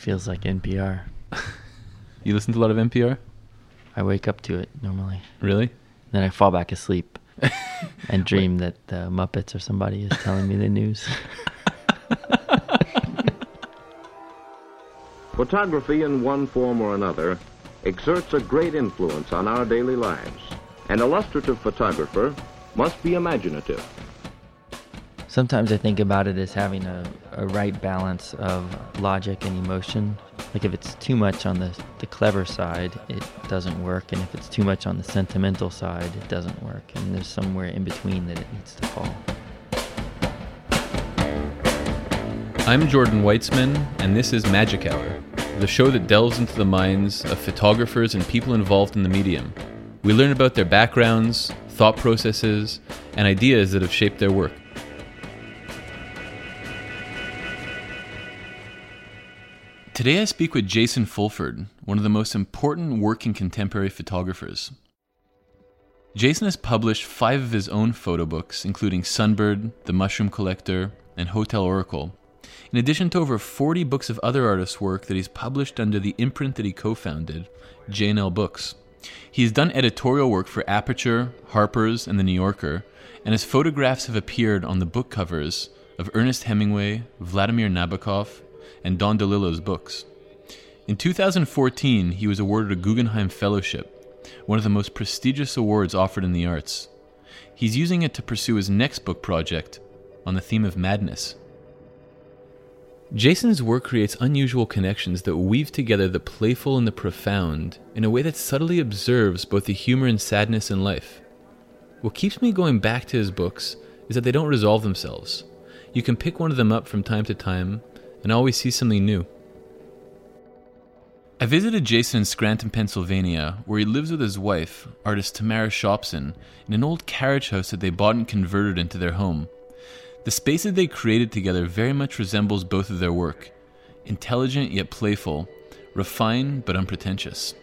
Feels like NPR. You listen to a lot of NPR? I wake up to it normally. Really? Then I fall back asleep and dream that the Muppets or somebody is telling me the news. Photography in one form or another exerts a great influence on our daily lives. An illustrative photographer must be imaginative. Sometimes I think about it as having a, a right balance of logic and emotion. Like if it's too much on the, the clever side, it doesn't work. And if it's too much on the sentimental side, it doesn't work. And there's somewhere in between that it needs to fall. I'm Jordan Weitzman, and this is Magic Hour, the show that delves into the minds of photographers and people involved in the medium. We learn about their backgrounds, thought processes, and ideas that have shaped their work. Today I speak with Jason Fulford, one of the most important working contemporary photographers. Jason has published five of his own photo books, including Sunbird, The Mushroom Collector, and Hotel Oracle, in addition to over 40 books of other artists' work that he's published under the imprint that he co founded, J&L Books. He has done editorial work for Aperture, Harper's, and The New Yorker, and his photographs have appeared on the book covers of Ernest Hemingway, Vladimir Nabokov, and Don DeLillo's books. In 2014, he was awarded a Guggenheim Fellowship, one of the most prestigious awards offered in the arts. He's using it to pursue his next book project on the theme of madness. Jason's work creates unusual connections that weave together the playful and the profound in a way that subtly observes both the humor and sadness in life. What keeps me going back to his books is that they don't resolve themselves. You can pick one of them up from time to time and always see something new. I visited Jason in Scranton, Pennsylvania, where he lives with his wife, artist Tamara Shopsin, in an old carriage house that they bought and converted into their home. The space that they created together very much resembles both of their work intelligent yet playful, refined but unpretentious.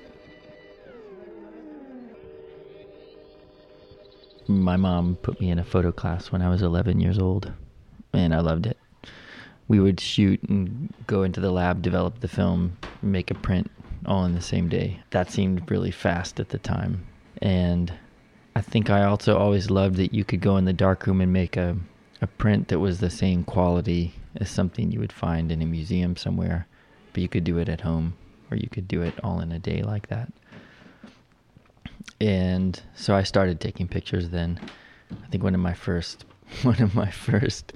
My mom put me in a photo class when I was 11 years old, and I loved it. We would shoot and go into the lab, develop the film, make a print all in the same day. That seemed really fast at the time. And I think I also always loved that you could go in the darkroom and make a, a print that was the same quality as something you would find in a museum somewhere, but you could do it at home or you could do it all in a day like that. And so I started taking pictures then. I think one of my first one of my first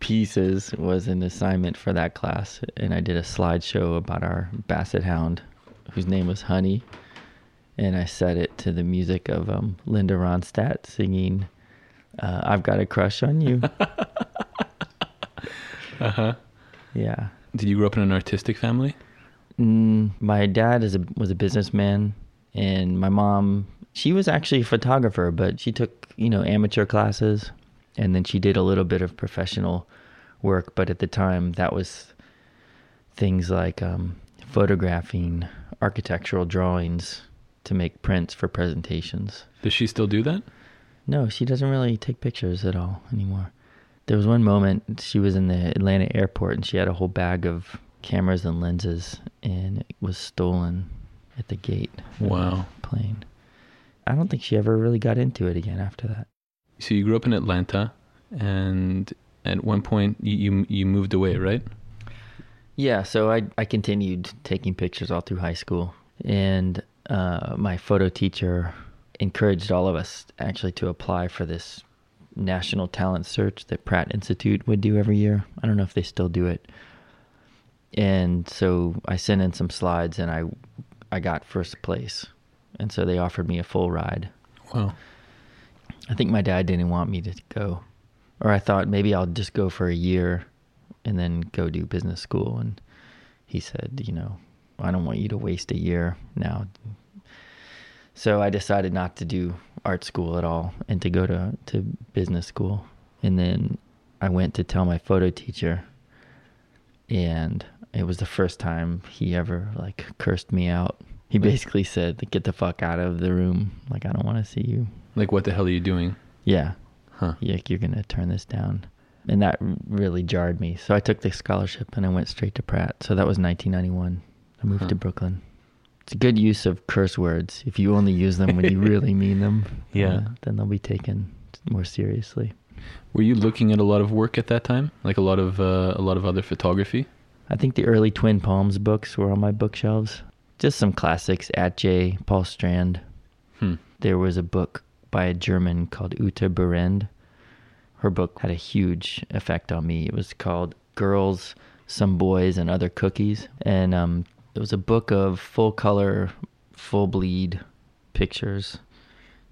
pieces was an assignment for that class and I did a slideshow about our basset hound whose name was Honey and I set it to the music of um, Linda Ronstadt singing uh, I've got a crush on you. Uh huh. yeah. Did you grow up in an artistic family? Mm, my dad is a, was a businessman, and my mom, she was actually a photographer, but she took you know amateur classes, and then she did a little bit of professional work. But at the time, that was things like um, photographing architectural drawings to make prints for presentations. Does she still do that? No, she doesn't really take pictures at all anymore. There was one moment she was in the Atlanta airport and she had a whole bag of cameras and lenses and it was stolen at the gate. of the Wow. Plane. I don't think she ever really got into it again after that. So you grew up in Atlanta, and at one point you you, you moved away, right? Yeah, so I I continued taking pictures all through high school, and uh, my photo teacher encouraged all of us actually to apply for this national talent search that Pratt Institute would do every year. I don't know if they still do it. And so I sent in some slides, and I I got first place, and so they offered me a full ride. Wow. I think my dad didn't want me to go, or I thought maybe I'll just go for a year and then go do business school. And he said, you know, I don't want you to waste a year now. So I decided not to do art school at all and to go to, to business school. And then I went to tell my photo teacher, and it was the first time he ever like cursed me out. He basically said, "Get the fuck out of the room! Like I don't want to see you." Like, what the hell are you doing? Yeah, Huh. like you're gonna turn this down. and that really jarred me. So I took the scholarship and I went straight to Pratt. So that was 1991. I moved Huh. to Brooklyn. It's a good use of curse words. If you only use them when you really mean them, Yeah. uh, then they'll be taken more seriously. Were you looking at a lot of work at that time? Like a lot of uh, a lot of other photography? I think the early Twin Palms books were on my bookshelves. Just some classics. Atget, Paul Strand. Hmm. There was a book by a German called Uta Berend. Her book had a huge effect on me. It was called Girls, Some Boys, and Other Cookies. And um, it was a book of full color, full bleed pictures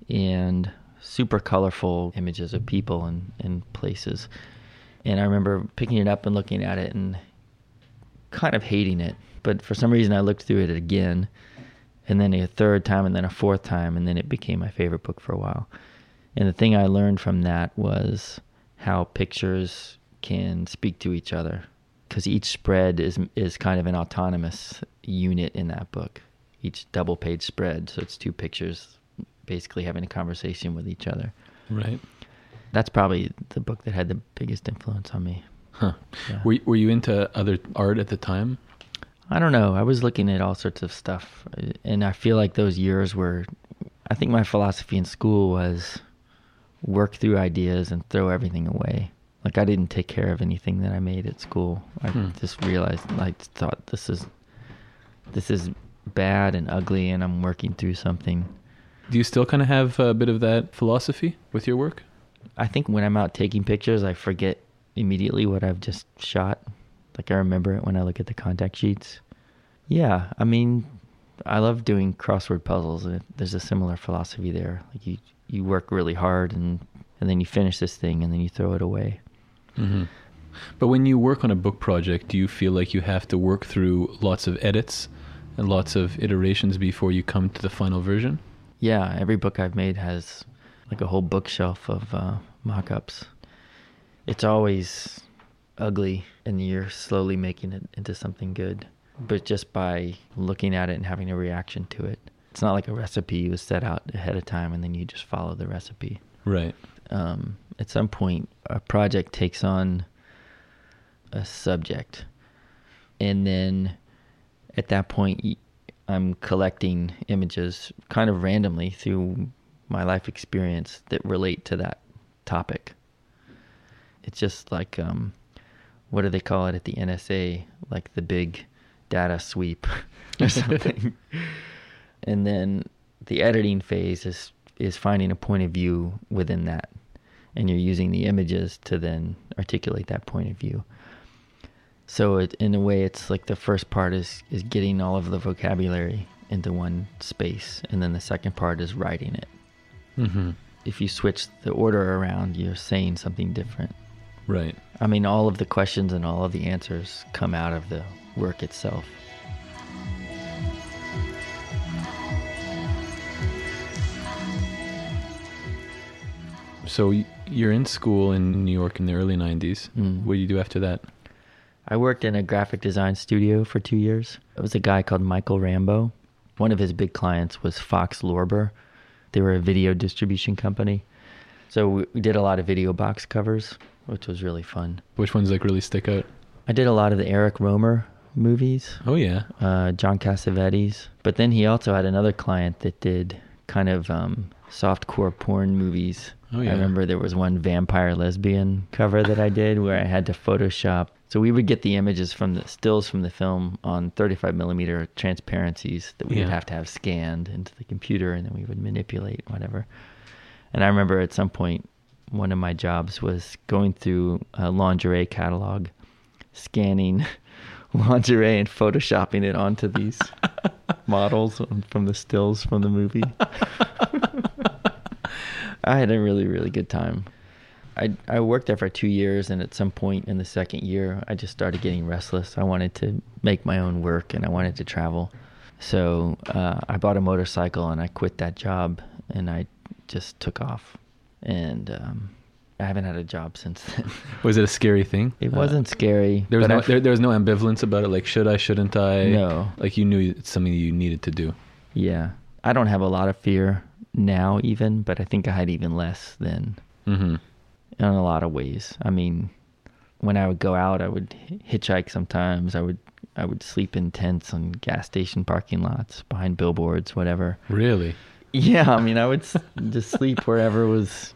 and super colorful images of people and, and places. And I remember picking it up and looking at it and kind of hating it. But for some reason, I looked through it again, and then a third time, and then a fourth time, and then it became my favorite book for a while. And the thing I learned from that was how pictures can speak to each other, because each spread is is kind of an autonomous unit in that book. Each double page spread, so it's two pictures basically having a conversation with each other. Right. That's probably the book that had the biggest influence on me. Huh. Yeah. Were Were you into other art at the time? I don't know. I was looking at all sorts of stuff, and I feel like those years were. I think my philosophy in school was work through ideas and throw everything away. Like I didn't take care of anything that I made at school. I Hmm. just realized, I thought this is, this is bad and ugly, and I'm working through something. Do you still kind of have a bit of that philosophy with your work? I think when I'm out taking pictures, I forget immediately what I've just shot. Like I remember it when I look at the contact sheets. Yeah, I mean, I love doing crossword puzzles. There's a similar philosophy there. Like you, you work really hard, and and then you finish this thing, and then you throw it away. hmm But when you work on a book project, do you feel like you have to work through lots of edits and lots of iterations before you come to the final version? Yeah, every book I've made has like a whole bookshelf of uh, mock-ups. It's always ugly, and you're slowly making it into something good. But just by looking at it and having a reaction to it, it's not like a recipe you set out ahead of time and then you just follow the recipe. Right. Um, at some point, a project takes on a subject, and then at that point, I'm collecting images kind of randomly through my life experience that relate to that topic. It's just like, um, what do they call it at the NSA? Like the big data sweep or something. and then the editing phase is is finding a point of view within that, and you're using the images to then articulate that point of view. So it, in a way, it's like the first part is is getting all of the vocabulary into one space, and then the second part is writing it. hmm If you switch the order around, you're saying something different. Right. I mean, all of the questions and all of the answers come out of the work itself. So you're in school in New York in the early 90s. Mm. What do you do after that? I worked in a graphic design studio for two years. It was a guy called Michael Rambo. One of his big clients was Fox Lorber. They were a video distribution company. So we, we did a lot of video box covers, which was really fun. Which ones like really stick out? I did a lot of the Eric Rohmer movies, Oh yeah. uh, John Cassavetes. But then he also had another client that did kind of um, softcore porn movies. Oh, yeah. I remember there was one vampire lesbian cover that I did where I had to Photoshop. So we would get the images from the stills from the film on 35 millimeter transparencies that we Yeah. would have to have scanned into the computer, and then we would manipulate whatever. And I remember at some point, one of my jobs was going through a lingerie catalog, scanning lingerie and photoshopping it onto these models from the stills from the movie. I had a really, really good time. I I worked there for two years, and at some point in the second year, I just started getting restless. I wanted to make my own work, and I wanted to travel. So uh, I bought a motorcycle, and I quit that job, and I just took off. And um, I haven't had a job since then. Was it a scary thing? It Uh, wasn't scary. There was no there, there was no ambivalence about it. Like should I? Shouldn't I? No. Like you knew it's something you needed to do. Yeah, I don't have a lot of fear now, even, but I think I had even less then. Mm-hmm. in a lot of ways. I mean, when I would go out, I would hitchhike sometimes. I would I would sleep in tents on gas station parking lots, behind billboards, whatever. Really? Yeah, I mean, I would s- just sleep wherever was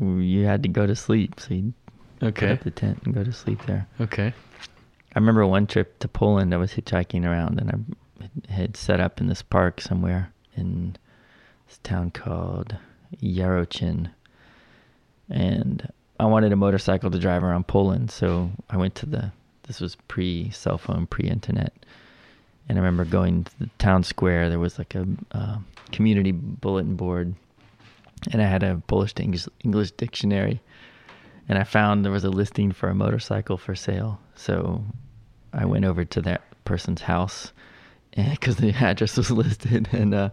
you had to go to sleep. So you'd put Okay. up the tent and go to sleep there. Okay. I remember one trip to Poland. I was hitchhiking around, and I had set up in this park somewhere in this town called Jarocin, and I wanted a motorcycle to drive around Poland. So I went to the. This was pre cell phone, pre internet, and I remember going to the town square. There was like a uh, community bulletin board, and I had a Polish to English, English dictionary and I found there was a listing for a motorcycle for sale. So I went over to that person's house because the address was listed, and uh,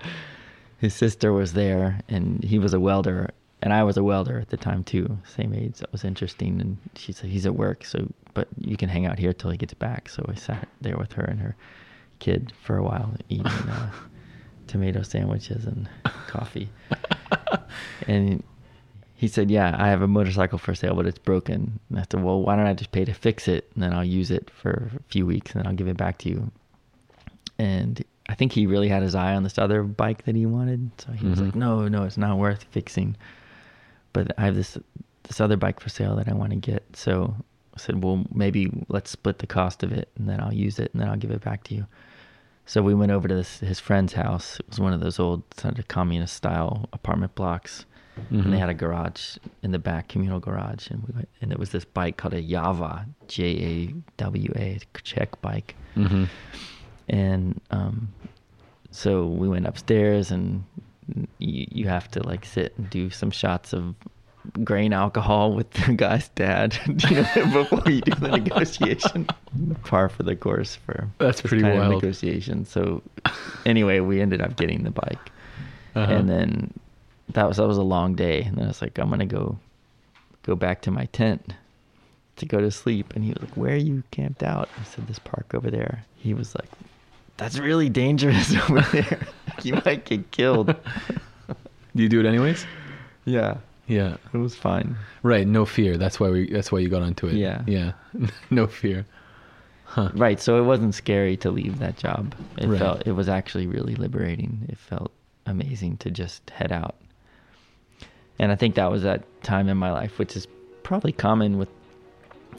his sister was there, and he was a welder, and I was a welder at the time too, same age. That was interesting. And she said he's at work, so but you can hang out here till he gets back. So I sat there with her and her kid for a while, eating uh, tomato sandwiches and coffee. and he said, "Yeah, I have a motorcycle for sale, but it's broken." And I said, "Well, why don't I just pay to fix it, and then I'll use it for a few weeks, and then I'll give it back to you." And I think he really had his eye on this other bike that he wanted, so he was Mhm. like, "No, no, it's not worth fixing." But I have this this other bike for sale that I want to get, so I said, "Well, maybe let's split the cost of it, and then I'll use it, and then I'll give it back to you." So we went over to this his friend's house. It was one of those old sort of communist style apartment blocks and Mhm. they had a garage in the back, communal garage, and we went, and it was this bike called a Jawa, J A W A, Czech bike, Mhm. and um, so we went upstairs, and you you have to like sit and do some shots of grain alcohol with the guy's dad, you know, before you do the negotiation. Par for the course for That's pretty kind of negotiation. So anyway, we ended up getting the bike. Uh-huh. and then that was that was a long day. And then i was like i'm gonna go go back to my tent to go to sleep. And he was like where are you camped out? I said this park over there. He was like that's really dangerous over there. You might get killed. Do you do it anyways? yeah Yeah. it was fine Right. No fear. That's why we. That's why you got onto it. Yeah. Yeah. no fear. Huh. right so it wasn't scary to leave that job it Right. felt it was actually really liberating it felt amazing to just head out and i think that was that time in my life which is probably common with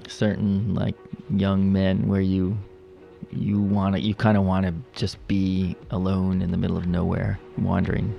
certain like young men where you you want to you kind of want to just be alone in the middle of nowhere wandering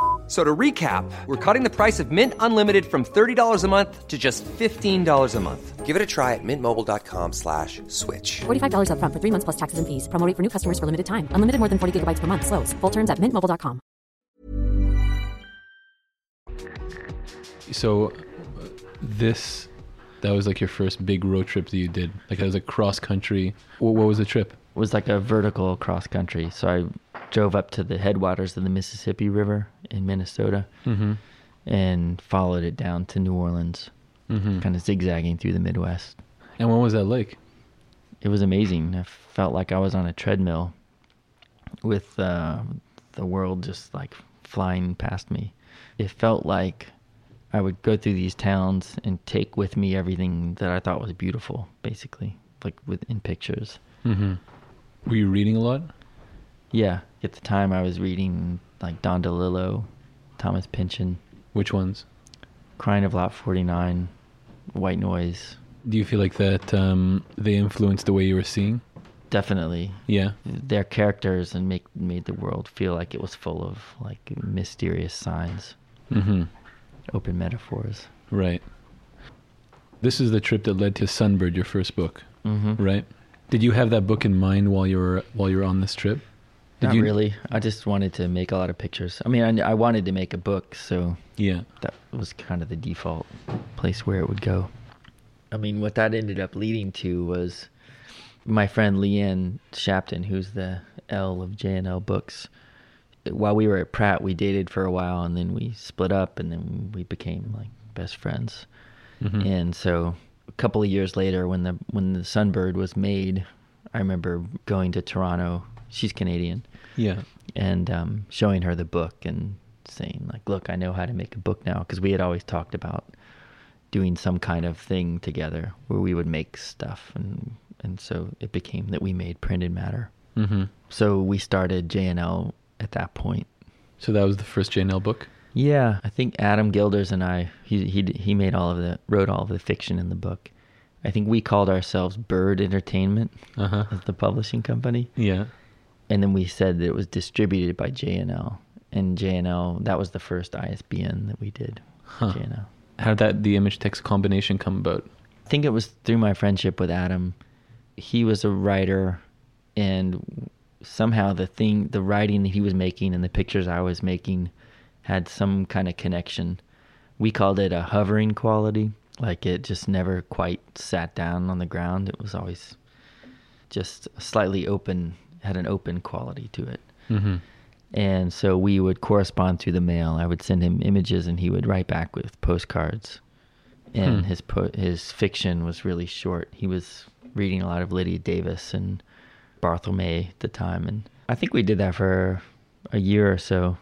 F- So to recap, we're cutting the price of Mint Unlimited from $30 a month to just $15 a month. Give it a try at mintmobile.com slash switch. $45 upfront for three months plus taxes and fees. Promo rate for new customers for limited time. Unlimited more than 40 gigabytes per month. Slows. Full terms at mintmobile.com. So, uh, this that was like your first big road trip that you did. Like it was a cross country. What, what was the trip? it was like a vertical cross country so i drove up to the headwaters of the mississippi river in minnesota Mm-hmm. and followed it down to new orleans Mm-hmm. kind of zigzagging through the midwest And what was that like? it was amazing. I felt like I was on a treadmill with uh, the world just like flying past me. It felt like I would go through these towns and take with me everything that I thought was beautiful, basically, like within pictures. Mm-hmm. Were you reading a lot? Yeah, at the time I was reading like Don DeLillo, Thomas Pynchon, Which ones? Crying of Lot 49, White Noise. Do you feel like that um, they influenced the way you were seeing? Definitely. Yeah. their characters and make made the world feel like it was full of like mysterious signs, Mm-hmm. open metaphors. Right. This is the trip that led to Sunbird, your first book, Mm-hmm. right? Did you have that book in mind while you were while you were on this trip? Did Not you, really. I just wanted to make a lot of pictures. I mean, I, I wanted to make a book, so Yeah. that was kind of the default place where it would go. I mean, what that ended up leading to was my friend Leanne Shapton, who's the L of J&L Books, while we were at Pratt, we dated for a while, and then we split up, and then we became like best friends. Mhm. And so, a couple of years later, when the when the Sunbird was made, I remember going to Toronto. She's Canadian, Yeah. and um, showing her the book and saying like, "Look, I know how to make a book now," because we had always talked about doing some kind of thing together where we would make stuff, and and so it became that we made printed matter. Mm-hmm. So we started J&L at that point. So that was the first J&L book. Yeah, I think Adam Gilders and I he he he made all of the wrote all of the fiction in the book. I think we called ourselves Bird Entertainment Uh huh. as the publishing company, Yeah. And then we said that it was distributed by J&L, and J&L that was the first ISBN that we did. Huh. J&L. How did that the image text combination come about? I think it was through my friendship with Adam. He was a writer, and somehow the thing, the writing that he was making and the pictures I was making had some kind of connection. We called it a hovering quality, like it just never quite sat down on the ground. It was always just slightly open, had an open quality to it. Mm-hmm. And so we would correspond through the mail. I would send him images, and he would write back with postcards. And Hmm. his po- his fiction was really short. He was reading a lot of Lydia Davis and Barthelme at the time, and I think we did that for a year or so,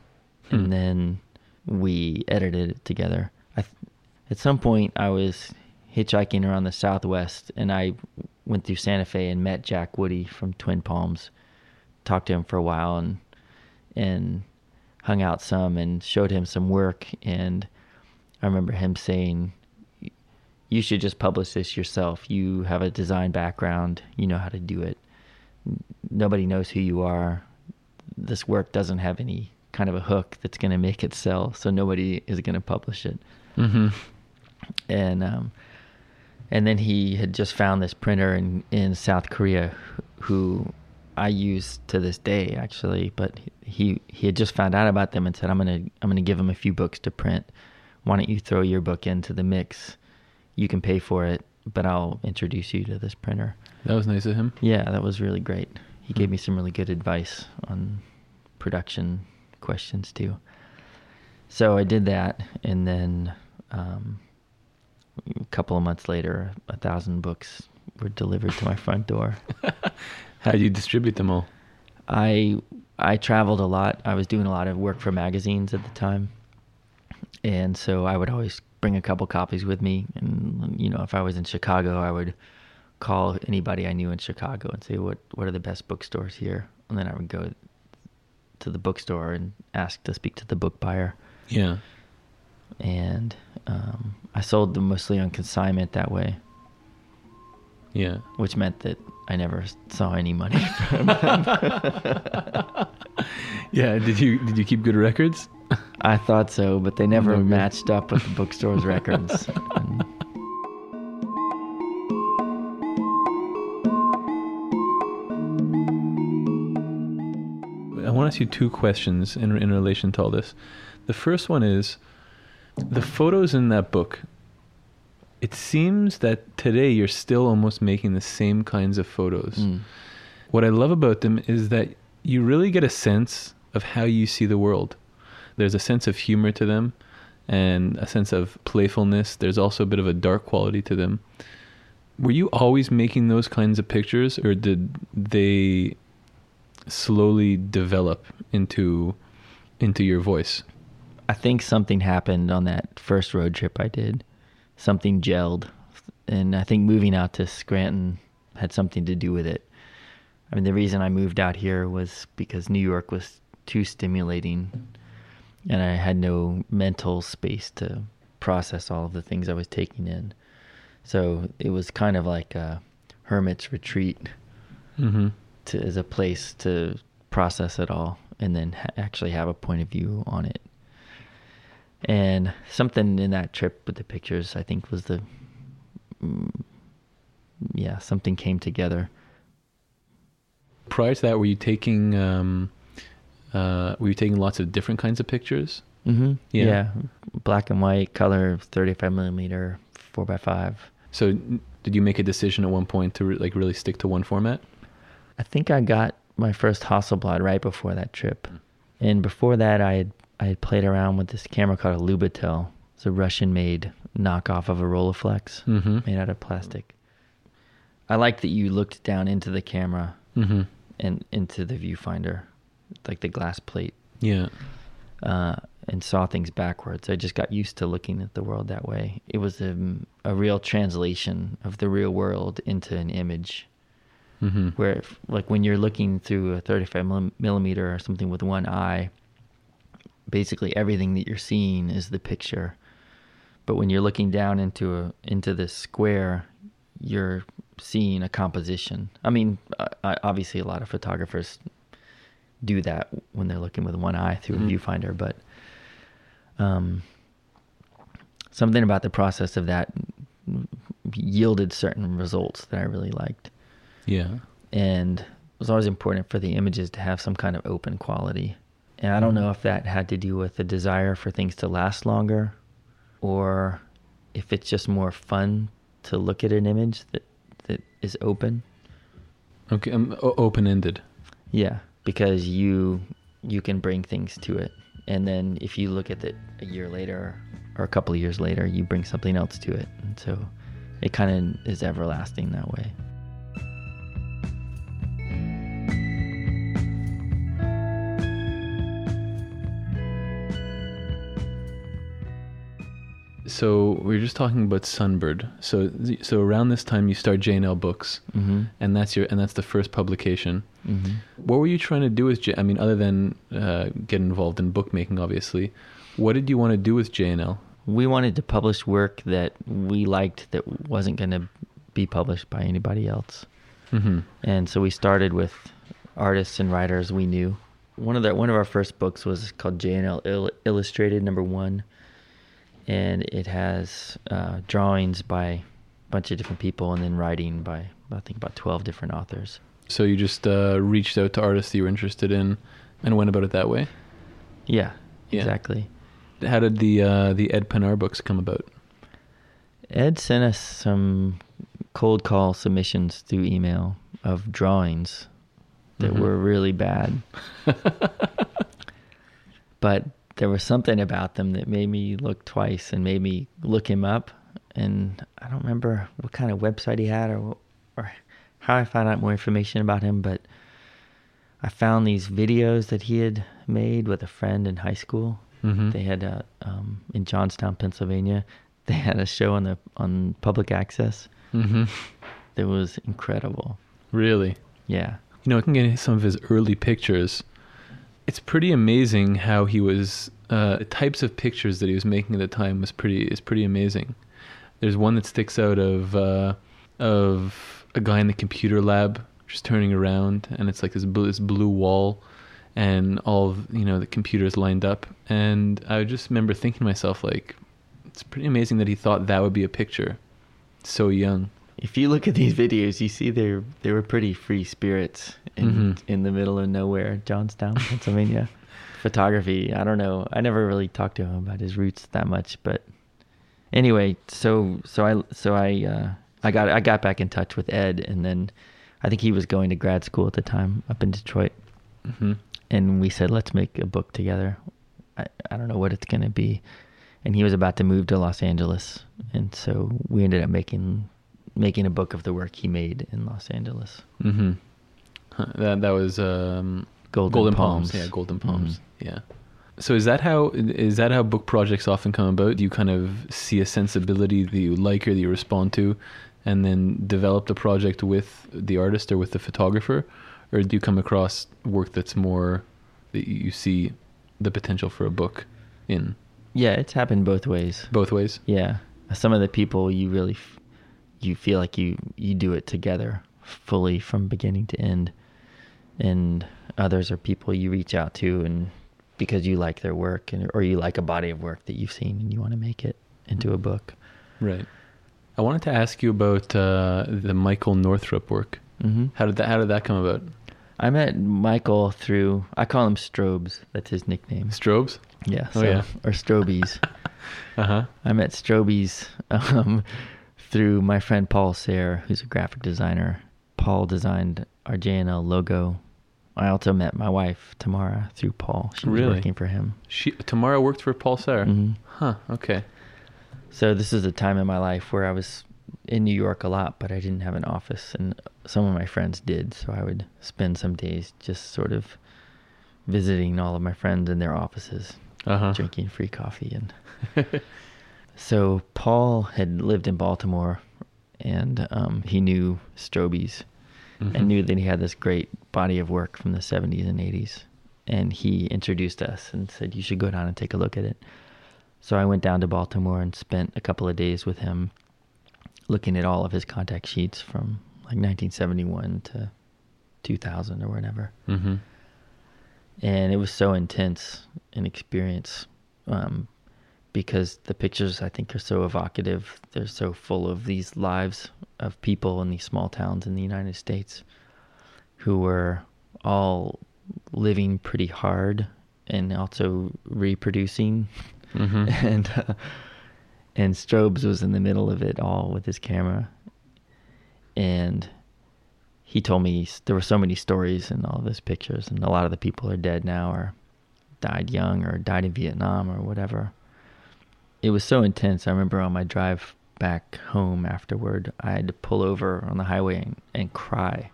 Hmm. and then we edited it together. I th- at some point I was hitchhiking around the Southwest, and I went through Santa Fe and met Jack Woody from Twin Palms. Talked to him for a while, and and hung out some and showed him some work and I remember him saying you should just publish this yourself. You have a design background, you know how to do it. Nobody knows who you are. This work doesn't have any kind of a hook that's going to make it sell, so nobody is going to publish it. Mm-hmm. And um and then he had just found this printer in in South Korea who I use to this day actually, but he he had just found out about them and said I'm going to I'm to give him a few books to print. Why don't you throw your book into the mix? You can pay for it, but I'll introduce you to this printer. That was nice of him. Yeah, that was really great. He gave Hmm. me some really good advice on production questions too. So I did that, and then um, a couple of months later, a thousand books were delivered to my front door. How did you distribute them all? I I traveled a lot. I was doing a lot of work for magazines at the time, and so I would always bring a couple copies with me. And you know, if I was in Chicago, I would call anybody I knew in Chicago and say, "What what are the best bookstores here?" And then I would go to the bookstore and ask to speak to the book buyer. Yeah. And um, I sold them mostly on consignment that way, Yeah. which meant that I never saw any money from them. Yeah. Did you did you keep good records? I thought so, but they never No matched up with the bookstore's records. And I want to ask you two questions in in relation to all this. The first one is the photos in that book. It seems that today you're still almost making the same kinds of photos. Mm. What I love about them is that you really get a sense of how you see the world. There's a sense of humor to them and a sense of playfulness. There's also a bit of a dark quality to them. Were you always making those kinds of pictures or did they slowly develop into into your voice? I think something happened on that first road trip I did. Something gelled. And I think moving out to Scranton had something to do with it. I mean, the reason I moved out here was because New York was too stimulating and I had no mental space to process all of the things I was taking in. So it was kind of like a hermit's retreat Mm-hmm. to as a place to process it all and then ha- actually have a point of view on it. And something in that trip with the pictures, I think, was the mm, yeah something came together. Prior to that, were you taking um, uh, were you taking lots of different kinds of pictures? Mm-hmm. Yeah. Yeah. black and white, color, thirty-five millimeter, four by five. So Did you make a decision at one point to re- like really stick to one format? I think I got my first Hasselblad right before that trip, and before that, I had I had played around with this camera called a Lubitel. It's a Russian-made knockoff of a Rolleiflex, Mhm. made out of plastic. I liked that you looked down into the camera Mm-hmm. and into the viewfinder, like the glass plate, Yeah. uh, and saw things backwards. I just got used to looking at the world that way. It was a, a real translation of the real world into an image Mm-hmm. where if, like when you're looking through a 35 millim- millimeter or something with one eye basically everything that you're seeing is the picture but when you're looking down into a into this square you're seeing a composition i mean uh, uh, obviously a lot of photographers do that when they're looking with one eye through Mhm. a viewfinder but um something about the process of that yielded certain results that i really liked Yeah. and it was always important for the images to have some kind of open quality. And I don't know if that had to do with the desire for things to last longer or if it's just more fun to look at an image that that is open. Okay. Um, o- open ended. Yeah, because you you can bring things to it. And then if you look at it a year later or a couple of years later, you bring something else to it. And so it kind of is everlasting that way. So we were just talking about Sunbird. So so around this time you start J&L Books, Mhm. and that's your and that's the first publication. Mhm. What were you trying to do with J? I mean, other than uh, get involved in bookmaking, obviously, what did you want to do with J&L? we wanted to publish work that we liked that wasn't going to be published by anybody else. Mm-hmm. And so we started with artists and writers we knew. One of the one of our first books was called J&L Ill- Illustrated Number One, and it has uh, drawings by a bunch of different people and then writing by I think about twelve different authors. So you just uh, reached out to artists you were interested in, and went about it that way. Yeah, Yeah. exactly. How did the uh, the Ed Panar books come about? Ed sent us some cold call submissions through email of drawings that Mhm. were really bad. but there was something about them that made me look twice and made me look him up. And I don't remember what kind of website he had or or how I found out more information about him, but I found these videos that he had made with a friend in high school. Mhm. They had uh, um, in Johnstown, Pennsylvania. They had a show on the on public access Mm-hmm. that was incredible. Really? Yeah, You know, I can get some of his early pictures, it's pretty amazing how he was. Uh, the types of pictures that he was making at the time was pretty is pretty amazing. There's one that sticks out of uh, of a guy in the computer lab just turning around, and it's like this blue, this blue wall, and all of, you know the computers lined up. And I just remember thinking to myself, like, it's pretty amazing that he thought that would be a picture, so young. If you look at these videos, you see they they were pretty free spirits in Mhm. in the middle of nowhere, Johnstown, Pennsylvania. Photography. I don't know. I never really talked to him about his roots that much, but anyway, so so I so I uh, I got I got back in touch with Ed, and then I think he was going to grad school at the time up in Detroit, hmm and we said let's make a book together. I I don't know what it's gonna be, and he was about to move to Los Angeles, and so we ended up making making a book of the work he made in Los Angeles. hmm That that was um, Golden Palms. Palms. Yeah, Golden. Palms. Yeah. So is that how is that how book projects often come about? Do you kind of see a sensibility that you like or that you respond to, and then develop the project with the artist or with the photographer, or do you come across work that's more that you see the potential for a book in Yeah, it's happened both ways. both ways? Yeah, some of the people you really f- you feel like you you do it together fully from beginning to end, and others are people you reach out to and because you like their work and or you like a body of work that you've seen and you want to make it into a book. Right. I wanted to ask you about uh, the Michael Northrup work. hmm How did that How did that come about? I met Michael through I call him Strobes. That's his nickname. Strobes. Yeah. Oh, yeah. Or Strobies. Uh huh. I met Strobies um, through my friend Paul Sahre, who's a graphic designer. Paul designed our J&L logo. I also met my wife Tamara through Paul. She was Really? working for him. She Tamara worked for Paul Sahre. Mhm. Huh. Okay. So this is a time in my life where I was in New York a lot, but I didn't have an office, and some of my friends did. So I would spend some days just sort of visiting all of my friends in their offices, Uh-huh. drinking free coffee, and so Paul had lived in Baltimore, and um, he knew Strobies, Mhm. and knew that he had this great body of work from the 70s and 80s. And he introduced us and said, You should go down and take a look at it. So I went down to Baltimore and spent a couple of days with him looking at all of his contact sheets from like 1971 to 2000 or whatever. Mm-hmm. And it was so intense an experience um, because the pictures I think are so evocative. They're so full of these lives of people in these small towns in the United States who were all living pretty hard and also reproducing. Mhm. and uh, and Strobes was in the middle of it all with his camera. And he told me there were so many stories in all of his pictures, and a lot of the people are dead now, or died young, or died in Vietnam, or whatever. It was so intense. I remember on my drive back home afterward, I had to pull over on the highway and, and cry.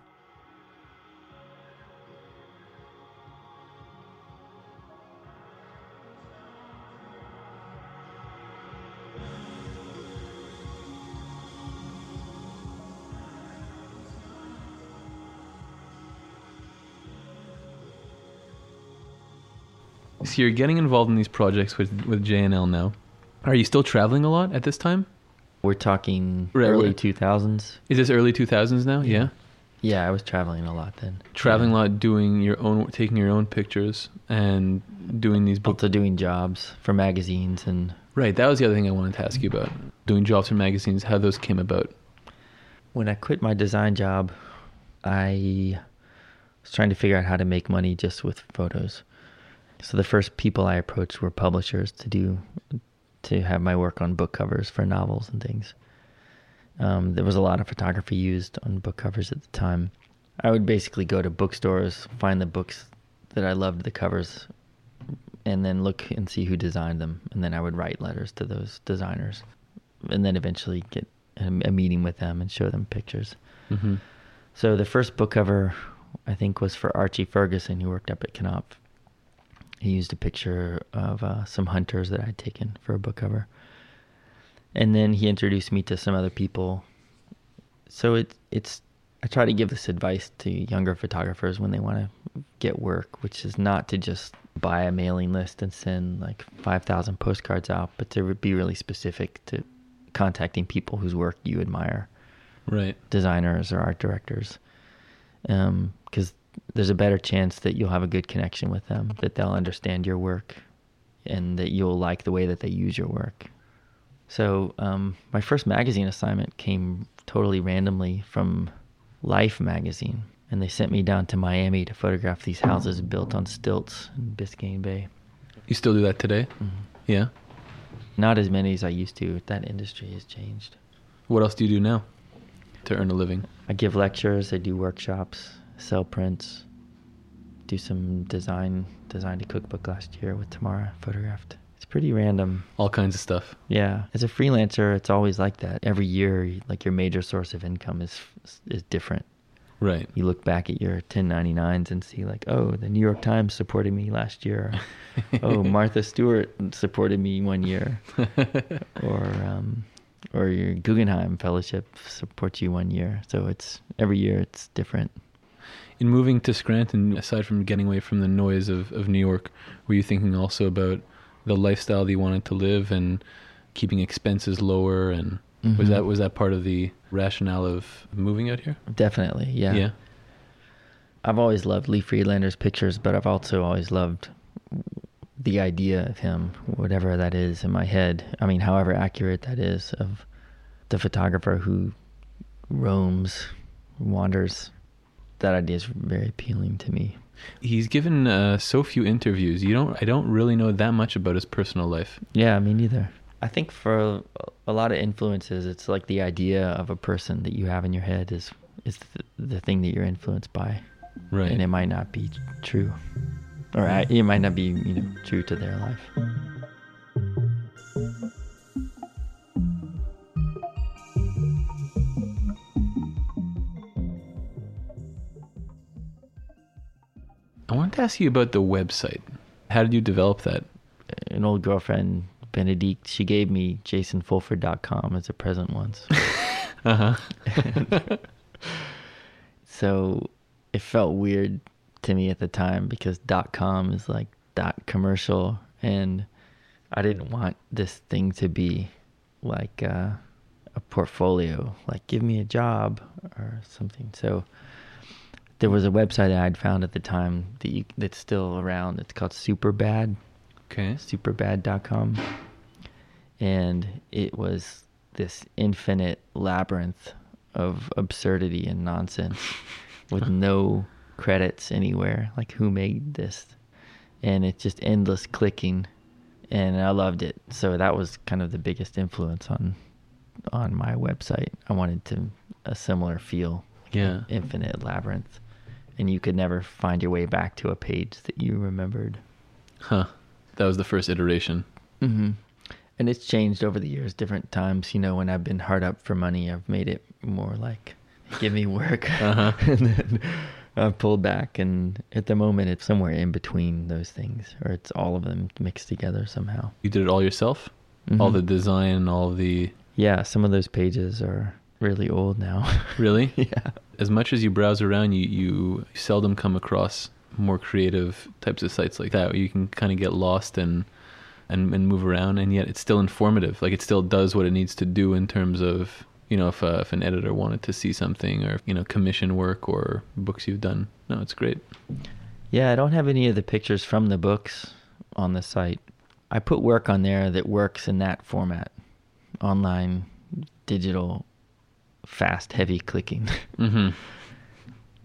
So you're getting involved in these projects with with J&L now. Are you still traveling a lot at this time? We're talking Right, early 2000s. Is this early 2000s now? Yeah. Yeah, I was traveling a lot then. Traveling Yeah. a lot, doing your own, taking your own pictures, and doing these books. Also doing jobs for magazines and Right. That was the other thing I wanted to ask you about. Doing jobs for magazines, how those came about. when I quit my design job, I was trying to figure out how to make money just with photos. So the first people I approached were publishers to do to have my work on book covers for novels and things. Um, there was a lot of photography used on book covers at the time. I would basically go to bookstores, find the books that I loved the covers, and then look and see who designed them, and then I would write letters to those designers, and then eventually get a, meeting with them and show them pictures. Mm-hmm. So the first book cover, I think, was for Archie Ferguson, who worked up at Knopf. He used a picture of uh, some hunters that I'd taken for a book cover, and then he introduced me to some other people. So it it's I try to give this advice to younger photographers when they want to get work, which is not to just buy a mailing list and send like five thousand postcards out, but to be really specific to contacting people whose work you admire Right. designers or art directors because there's a better chance that you'll have a good connection with them that they'll understand your work and that you'll like the way that they use your work so um, my first magazine assignment came totally randomly from life magazine and they sent me down to miami to photograph these houses built on stilts in biscayne bay You still do that today? Yeah. not as many as i used to that industry has changed What else do you do now to earn a living? I give lectures, I do workshops, sell prints, do some design. Designed a cookbook last year with Tamara, photographed. It's pretty random. All kinds of stuff. Yeah, as a freelancer, it's always like that. Every year, like your major source of income is is different. Right. You look back at your 1099s and see like, oh, the New York Times supported me last year. oh, Martha Stewart supported me one year. or um, or your Guggenheim Fellowship supports you one year. So it's every year it's different. In moving to Scranton, aside from getting away from the noise of, of New York, were you thinking also about the lifestyle that you wanted to live and keeping expenses lower? And was Mhm. that was that part of the rationale of moving out here? Definitely, yeah. Yeah. I've always loved Lee Friedlander's pictures, but I've also always loved the idea of him, whatever that is in my head. I mean, however accurate that is, of the photographer who roams, wanders. That idea is very appealing to me. He's given uh, so few interviews. You don't. I don't really know that much about his personal life. Yeah, me neither. I think for a lot of influences, it's like the idea of a person that you have in your head is is the, the thing that you're influenced by, Right. and it might not be true, or it might not be you know true to their life. Ask you about the website. How did you develop that? An old girlfriend, Benedict, she gave me jasonfulford.com as a present once. Uh huh. so it felt weird to me at the time because dot com is like dot commercial and i didn't want this thing to be like uh, a portfolio like give me a job or something so there was a website that i'd found at the time that you, that's still around. It's called superbad. Okay. superbad.com and it was this infinite labyrinth of absurdity and nonsense with no credits anywhere. Like who made this? And it's just endless clicking. And i loved it. So that was kind of the biggest influence on on my website. I wanted to a similar feel. Yeah. infinite labyrinth and you could never find your way back to a page that you remembered Huh. That was the first iteration. hmm And it's changed over the years, different times. You know, when I've been hard up for money, I've made it more like, give me work. Uh-huh. and then I've pulled back. And at the moment, it's somewhere in between those things, or it's all of them mixed together somehow. You did it all yourself? All Mhm. the design, all the. Yeah, some of those pages are really old now. Really? yeah. As much as you browse around, you, you seldom come across more creative types of sites like that. You can kind of get lost and, and and move around and yet it's still informative. Like it still does what it needs to do in terms of you know if, uh, if an editor wanted to see something or you know commission work or books you've done. No it's great. Yeah, I don't have any of the pictures from the books on the site. I put work on there that works in that format. Online, digital, fast, heavy clicking. mm-hmm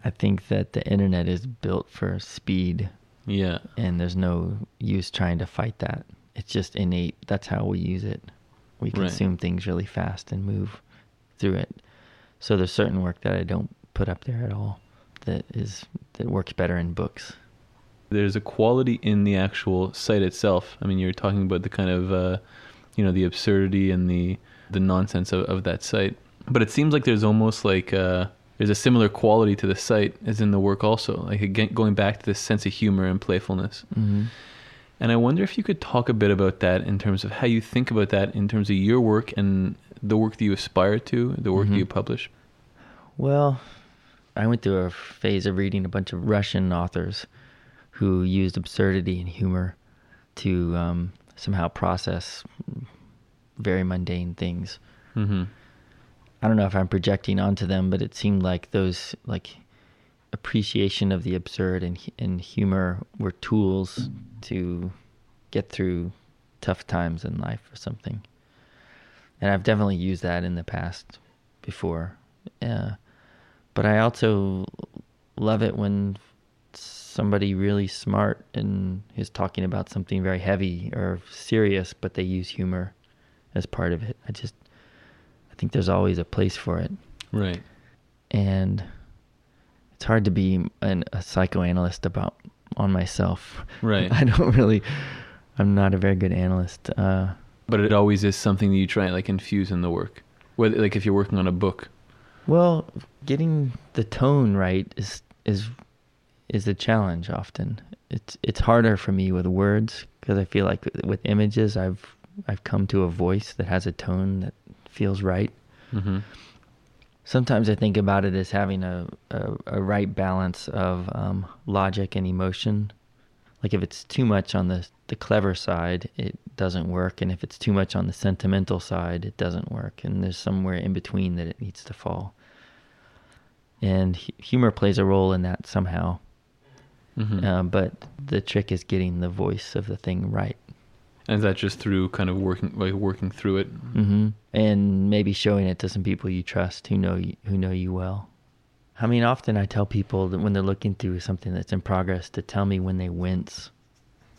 I think that the internet is built for speed yeah and there's no use trying to fight that. It's just innate. That's how we use it. We Right. consume things really fast and move through it. So there's certain work that I don't put up there at all that is that works better in books. there's a quality in the actual site itself. I mean, you're talking about the kind of, uh, you know, the absurdity and the the nonsense of, of that site. But it seems like there's almost like uh, there's a similar quality to the site as in the work also. Like again, going back to this sense of humor and playfulness. Mm-hmm. And I wonder if you could talk a bit about that in terms of how you think about that in terms of your work and the work that you aspire to, the work that Mhm. you publish. Well, I went through a phase of reading a bunch of Russian authors who used absurdity and humor to um, somehow process very mundane things. Mm-hmm. I don't know if I'm projecting onto them, but it seemed like those like appreciation of the absurd and and humor were tools to get through tough times in life or something. And I've definitely used that in the past before. Uh, but I also love it when somebody really smart and is talking about something very heavy or serious, but they use humor as part of it. I just think there's always a place for it, Right. and it's hard to be an, a psychoanalyst about on myself. Right. I don't really. I'm not a very good analyst. Uh, But it always is something that you try and like infuse in the work. Whether like if you're working on a book. well, getting the tone right is is is a challenge often. It's it's harder for me with words because I feel like with images I've I've come to a voice that has a tone that feels right. Mm-hmm. Sometimes I think about it as having a, a, a right balance of um, logic and emotion. Like if it's too much on the the clever side, it doesn't work, and if it's too much on the sentimental side, it doesn't work. And there's somewhere in between that it needs to fall. And hu- humor plays a role in that somehow. Mm-hmm. Uh, but the trick is getting the voice of the thing right. And is that just through kind of working like working through it? hmm And maybe showing it to some people you trust who know you, who know you well. I mean, often I tell people that when they're looking through something that's in progress to tell me when they wince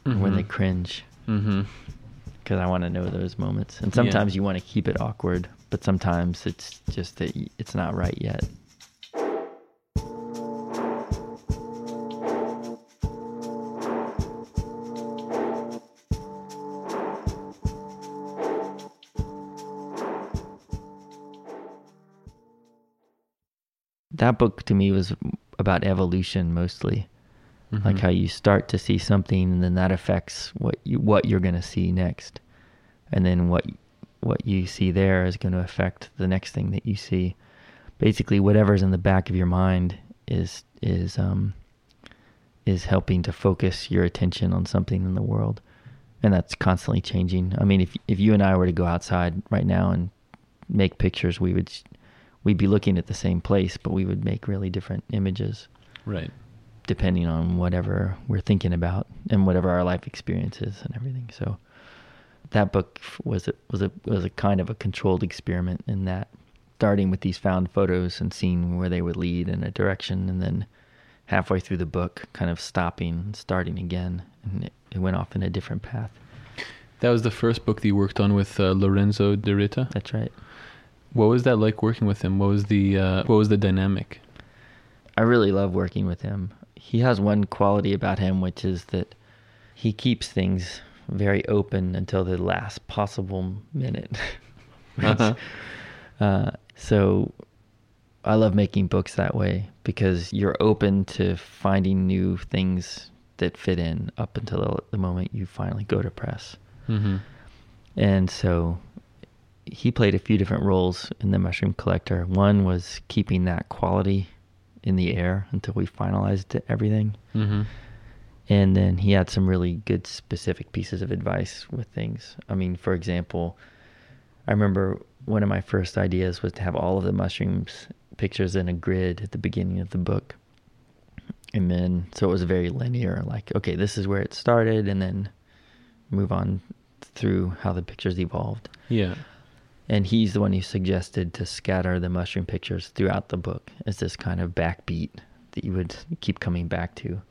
or when they Mhm. cringe, Mm-hmm. because I want to know those moments. And Yeah. sometimes you want to keep it awkward, but sometimes it's just that it's not right yet. That book to me was about evolution mostly. Like how you start to see something and then that affects what you what you're going to see next. And then what what you see there is going to affect the next thing that you see. Basically whatever's in the back of your mind is is um is helping to focus your attention on something in the world. And that's constantly changing. I mean if if you and i were to go outside right now and make pictures we would we'd be looking at the same place but we would make really different images Right. depending on whatever we're thinking about and whatever our life experience is and everything. So that book was a, was a was a kind of a controlled experiment in that starting with these found photos and seeing where they would lead in a direction and then halfway through the book kind of stopping and starting again and it, it went off in a different path. That was the first book that you worked on with uh, Lorenzo De Rita. That's right. What was that like working with him? What was the uh, what was the dynamic? I really love working with him. He has one quality about him, which is that he keeps things very open until the last possible minute. Uh-huh. uh, so I love making books that way because you're open to finding new things that fit in up until the moment you finally go to press. Mm-hmm. And so he played a few different roles in the Mushroom Collector. One was keeping that quality in the air until we finalized everything. Mm-hmm. And then he had some really good specific pieces of advice with things. I mean, for example, I remember one of my first ideas was to have all of the mushrooms pictures in a grid at the beginning of the book. And then, so it was very linear, like, okay, this is where it started, and then move on through how the pictures evolved. Yeah. And he's the one who suggested to scatter the mushroom pictures throughout the book as this kind of backbeat that you would keep coming back to.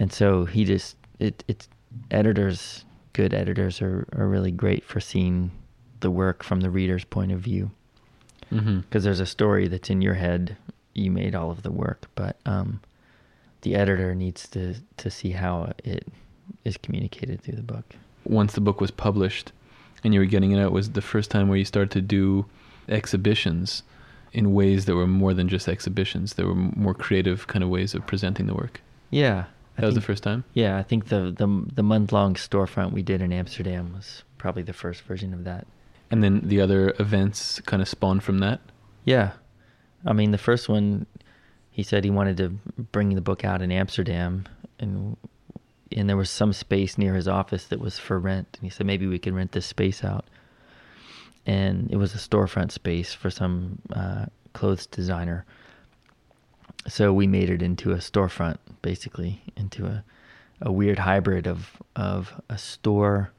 And so he just it it's editors, good editors are, are really great for seeing the work from the reader's point of view. Mm-hmm. Because there's a story that's in your head, you made all of the work, but um, the editor needs to to see how it is communicated through the book. Once the book was published, and you were getting it out, was the first time where you started to do exhibitions in ways that were more than just exhibitions. There were more creative kind of ways of presenting the work. Yeah. I That was the first time. Yeah, I think the the the month long storefront we did in Amsterdam was probably the first version of that. And then the other events kind of spawned from that. Yeah, I mean the first one, he said he wanted to bring the book out in Amsterdam, and and there was some space near his office that was for rent, and he said maybe we could rent this space out, and it was a storefront space for some uh, clothes designer. So we made it into a storefront, basically into a a weird hybrid of of a store,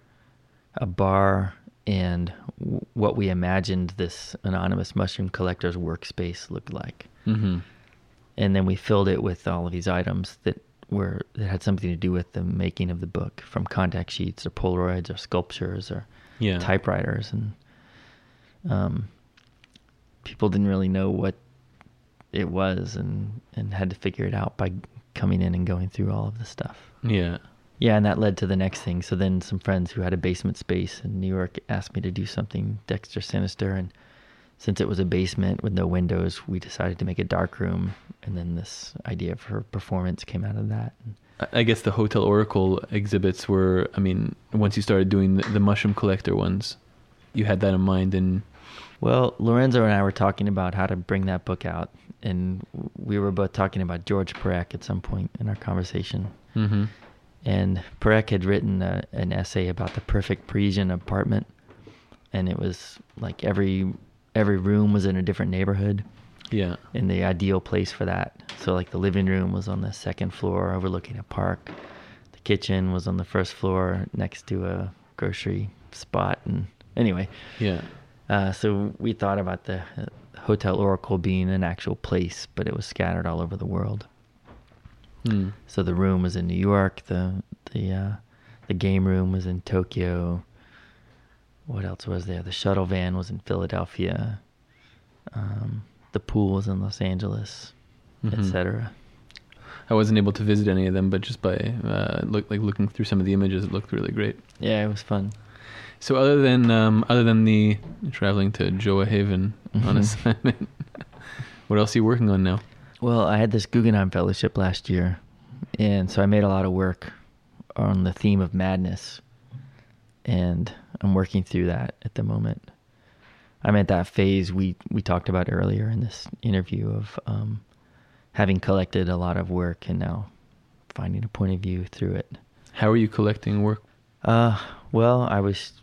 a bar, and w- what we imagined this anonymous mushroom collector's workspace looked like. Mm-hmm. And then we filled it with all of these items that were that had something to do with the making of the book, from contact sheets or Polaroids or sculptures or Yeah. typewriters, and um, people didn't really know what it was, and and had to figure it out by coming in and going through all of the stuff. Yeah. Yeah, and that led to the next thing. So then some friends who had a basement space in New York asked me to do something Dexter Sinister, and since it was a basement with no windows, we decided to make a dark room, and then this idea for performance came out of that. I- guess the Hotel Oracle exhibits were, I mean, once you started doing the, the mushroom collector ones, you had that in mind and Well, Lorenzo and I were talking about how to bring that book out, and we were both talking about Georges Perec at some point in our conversation. Mhm. And Perec had written a, an essay about the perfect Parisian apartment, and it was like every every room was in a different neighborhood, yeah. and the ideal place for that. So like the living room was on the second floor, overlooking a park. The kitchen was on the first floor, next to a grocery spot, and anyway. Yeah. Uh, so we thought about the uh, Hotel Oracle being an actual place, but it was scattered all over the world. Hmm. So the room was in New York. The the uh, the game room was in Tokyo. What else was there? The shuttle van was in Philadelphia. Um, the pool was in Los Angeles, Mhm. etc. I wasn't able to visit any of them, but just by uh, look like looking through some of the images, it looked really great. Yeah, it was fun. So other than um, other than the traveling to Gjoa Haven on Mhm. assignment, what else are you working on now? Well, I had this Guggenheim Fellowship last year, and so I made a lot of work on the theme of madness, and I'm working through that at the moment. I'm at that phase we we talked about earlier in this interview of um, having collected a lot of work and now finding a point of view through it. How are you collecting work? Uh, well, I was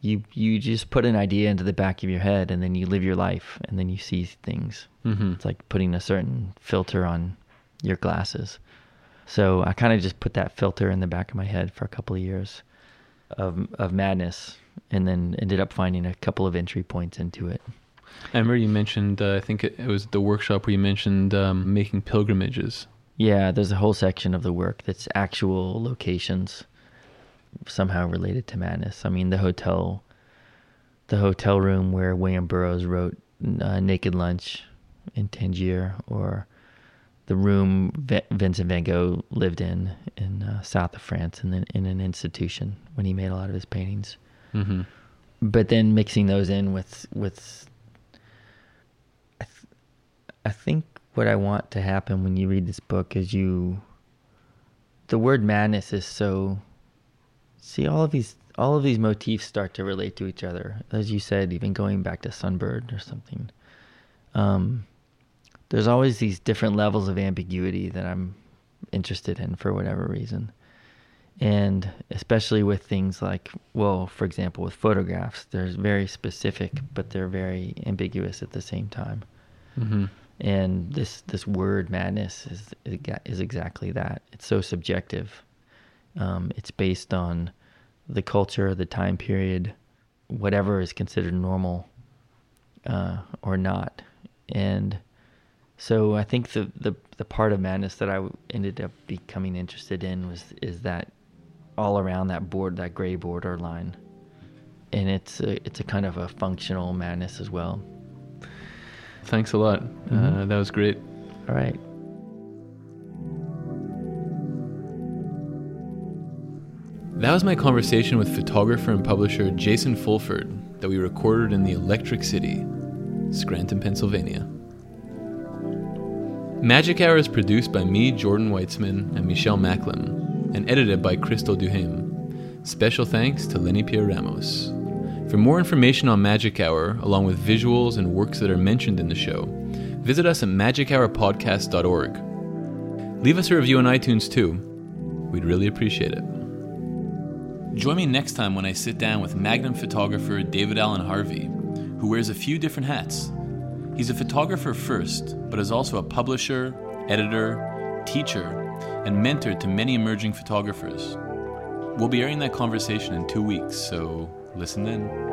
you you just put an idea into the back of your head and then you live your life and then you see things. Mm-hmm. It's like putting a certain filter on your glasses. So I kind of just put that filter in the back of my head for a couple of years of of madness and then ended up finding a couple of entry points into it. I remember you mentioned. Uh, I think it, it was the workshop where you mentioned um, making pilgrimages. Yeah, there's a whole section of the work that's actual locations somehow related to madness. I mean, the hotel, the hotel room where William Burroughs wrote uh, Naked Lunch in Tangier, or the room v- Vincent Van Gogh lived in in uh, south of France in, the, in an institution when he made a lot of his paintings. Mm-hmm. But then mixing those in with with, I, th- I think what I want to happen when you read this book is you. The word madness is so. See all of these all of these motifs start to relate to each other, as you said, even going back to Sunbird or something. Um, there's always these different levels of ambiguity that I'm interested in for whatever reason. And especially with things like, well, for example, with photographs, they're very specific, but they're very ambiguous at the same time. Mm-hmm. And this this word madness is is exactly that. It's so subjective. Um, it's based on the culture, the time period, whatever is considered normal uh, or not. And so I think the, the the part of madness that I ended up becoming interested in was is that all around that board, that gray border line, and it's a, it's a kind of a functional madness as well. Thanks a lot. Uh, Mhm. that was great. All right. That was my conversation with photographer and publisher Jason Fulford that we recorded in the Electric City, Scranton, Pennsylvania. Magic Hour is produced by me, Jordan Weitzman, and Michelle Macklem, and edited by Crystal Duhame. Special thanks to Lenny Pierre Ramos. For more information on Magic Hour, along with visuals and works that are mentioned in the show, visit us at magichourpodcast.org. Leave us a review on iTunes too. We'd really appreciate it. Join me next time when I sit down with Magnum photographer David Alan Harvey, who wears a few different hats. He's a photographer first, but is also a publisher, editor, teacher, and mentor to many emerging photographers. We'll be airing that conversation in two weeks, so listen in.